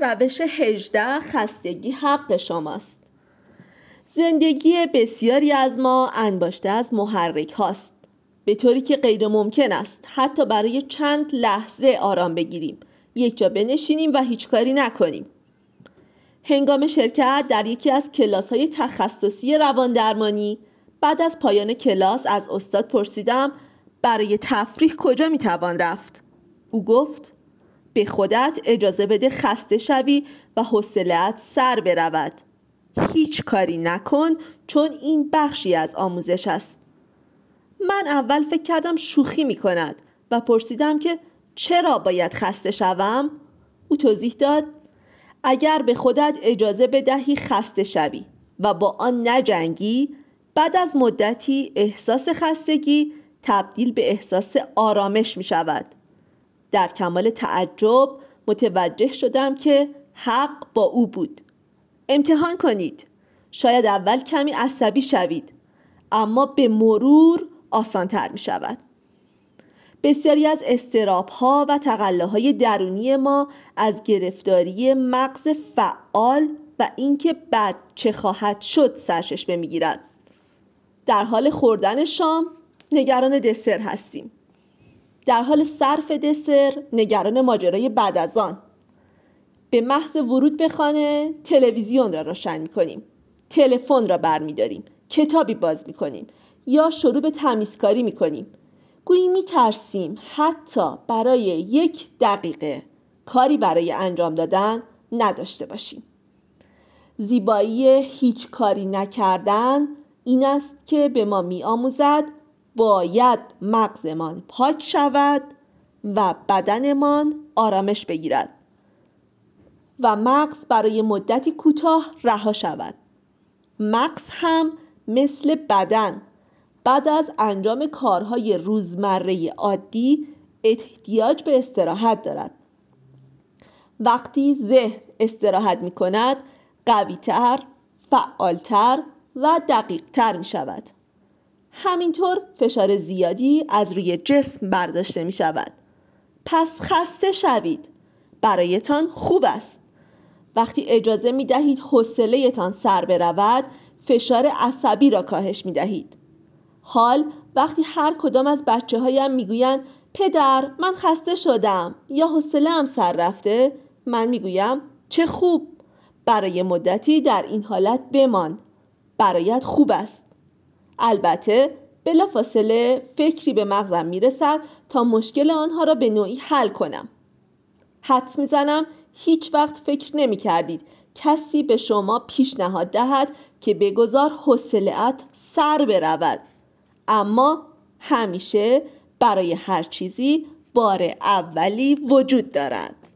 روش هجده خستگی حق شماست. زندگی بسیاری از ما انباشته از محرک هاست. به طوری که غیر ممکن است حتی برای چند لحظه آرام بگیریم. یک جا بنشینیم و هیچ کاری نکنیم. هنگام شرکت در یکی از کلاس های تخصصی روان درمانی بعد از پایان کلاس از استاد پرسیدم برای تفریح کجا می‌توان رفت؟ او گفت به خودت اجازه بده خسته شوی و حوصلهات سر برود. هیچ کاری نکن چون این بخشی از آموزش است. من اول فکر کردم شوخی می کند و پرسیدم که چرا باید خسته شوم؟ او توضیح داد اگر به خودت اجازه بدهی خسته شوی و با آن نجنگی بعد از مدتی احساس خستگی تبدیل به احساس آرامش می شود در کمال تعجب متوجه شدم که حق با او بود. امتحان کنید. شاید اول کمی عصبی شوید اما به مرور آسانتر می شود بسیاری از استراب ها و تقله درونی ما از گرفتاری مغز فعال و اینکه بعد چه خواهد شد سرشش می‌گیرد. در حال خوردن شام نگران دسر هستیم. در حال صرف دسر نگران ماجرای بعد از آن. به محض ورود به خانه تلویزیون را روشن کنیم تلفن را برمیداریم. کتابی باز می‌کنیم. یا شروع به تمیزکاری می‌کنیم. گویی میترسیم حتی برای یک دقیقه کاری برای انجام دادن نداشته باشیم. زیبایی هیچ کاری نکردن این است که به ما میآموزد باید مغزمان پاک شود و بدنمان آرامش بگیرد و مغز برای مدتی کوتاه رها شود. مغز هم مثل بدن بعد از انجام کارهای روزمره عادی احتیاج به استراحت دارد. وقتی ذهن استراحت می کند قویتر، فعالتر و دقیقتر می شود همینطور فشار زیادی از روی جسم برداشته می شود. پس خسته شوید. برایتان خوب است. وقتی اجازه می دهید حسلهتان سر برود فشار عصبی را کاهش می دهید. حال وقتی هر کدام از بچه هایم می‌گویند پدر من خسته شدم یا حوصله سر رفته من می‌گویم چه خوب برای مدتی در این حالت بمان. برایت خوب است. البته بلا فاصله فکری به مغزم می‌رسد تا مشکل آنها را به نوعی حل کنم. حدس می‌زنم هیچ وقت فکر نمی کردید کسی به شما پیشنهاد دهد که بگذار حوصلهات سر برود. اما همیشه برای هر چیزی بار اولی وجود دارد.